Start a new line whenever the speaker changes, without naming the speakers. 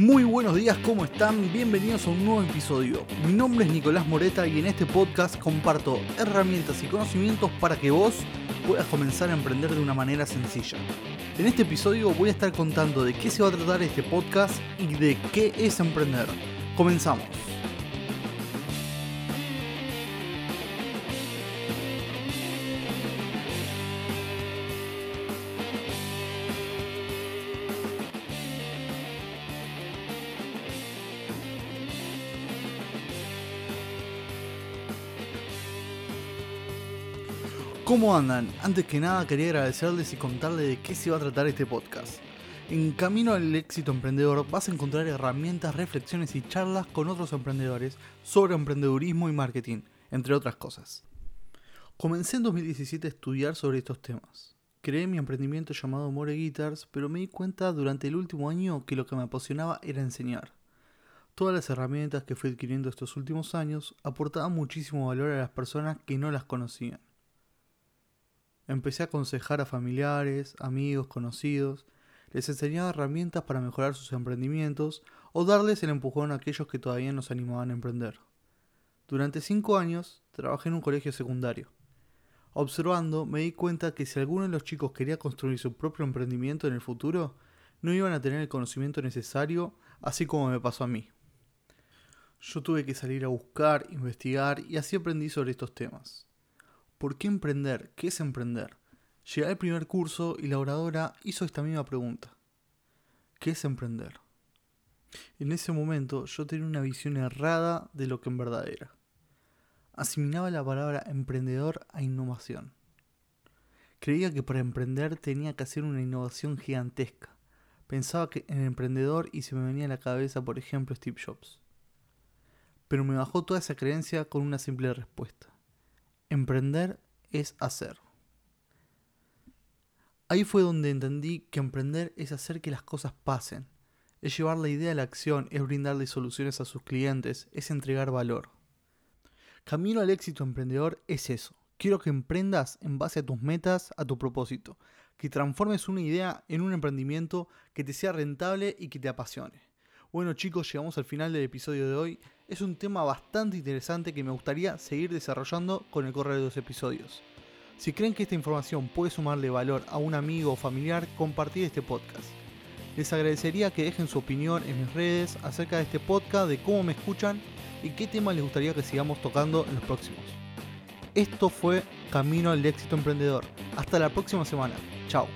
Muy buenos días, ¿cómo están? Bienvenidos a un nuevo episodio. Mi nombre es Nicolás Moreta y en este podcast comparto herramientas y conocimientos para que vos puedas comenzar a emprender de una manera sencilla. En este episodio voy a estar contando de qué se va a tratar este podcast y de qué es emprender. Comenzamos. ¿Cómo andan? Antes que nada quería agradecerles y contarles de qué se va a tratar este podcast. En Camino al éxito emprendedor vas a encontrar herramientas, reflexiones y charlas con otros emprendedores sobre emprendedurismo y marketing, entre otras cosas. Comencé en 2017 a estudiar sobre estos temas. Creé mi emprendimiento llamado More Guitars, pero me di cuenta durante el último año que lo que me apasionaba era enseñar. Todas las herramientas que fui adquiriendo estos últimos años aportaban muchísimo valor a las personas que no las conocían. Empecé a aconsejar a familiares, amigos, conocidos, les enseñaba herramientas para mejorar sus emprendimientos o darles el empujón a aquellos que todavía no se animaban a emprender. Durante cinco años trabajé en un colegio secundario. Observando me di cuenta que si alguno de los chicos quería construir su propio emprendimiento en el futuro, no iban a tener el conocimiento necesario, así como me pasó a mí. Yo tuve que salir a buscar, investigar y así aprendí sobre estos temas. ¿Por qué emprender? ¿Qué es emprender? Llegué al primer curso y la oradora hizo esta misma pregunta. ¿Qué es emprender? En ese momento yo tenía una visión errada de lo que en verdad era. Asimilaba la palabra emprendedor a innovación. Creía que para emprender tenía que hacer una innovación gigantesca. Pensaba que en emprendedor y se me venía a la cabeza, por ejemplo, Steve Jobs. Pero me bajó toda esa creencia con una simple respuesta. Emprender es hacer. Ahí fue donde entendí que emprender es hacer que las cosas pasen, es llevar la idea a la acción, es brindarle soluciones a sus clientes, es entregar valor. Camino al éxito emprendedor es eso. Quiero que emprendas en base a tus metas, a tu propósito, que transformes una idea en un emprendimiento que te sea rentable y que te apasione. Bueno chicos, llegamos al final del episodio de hoy. Es un tema bastante interesante que me gustaría seguir desarrollando con el correo de los episodios. Si creen que esta información puede sumarle valor a un amigo o familiar, compartid este podcast. Les agradecería que dejen su opinión en mis redes acerca de este podcast, de cómo me escuchan y qué temas les gustaría que sigamos tocando en los próximos. Esto fue Camino al éxito emprendedor. Hasta la próxima semana. Chao.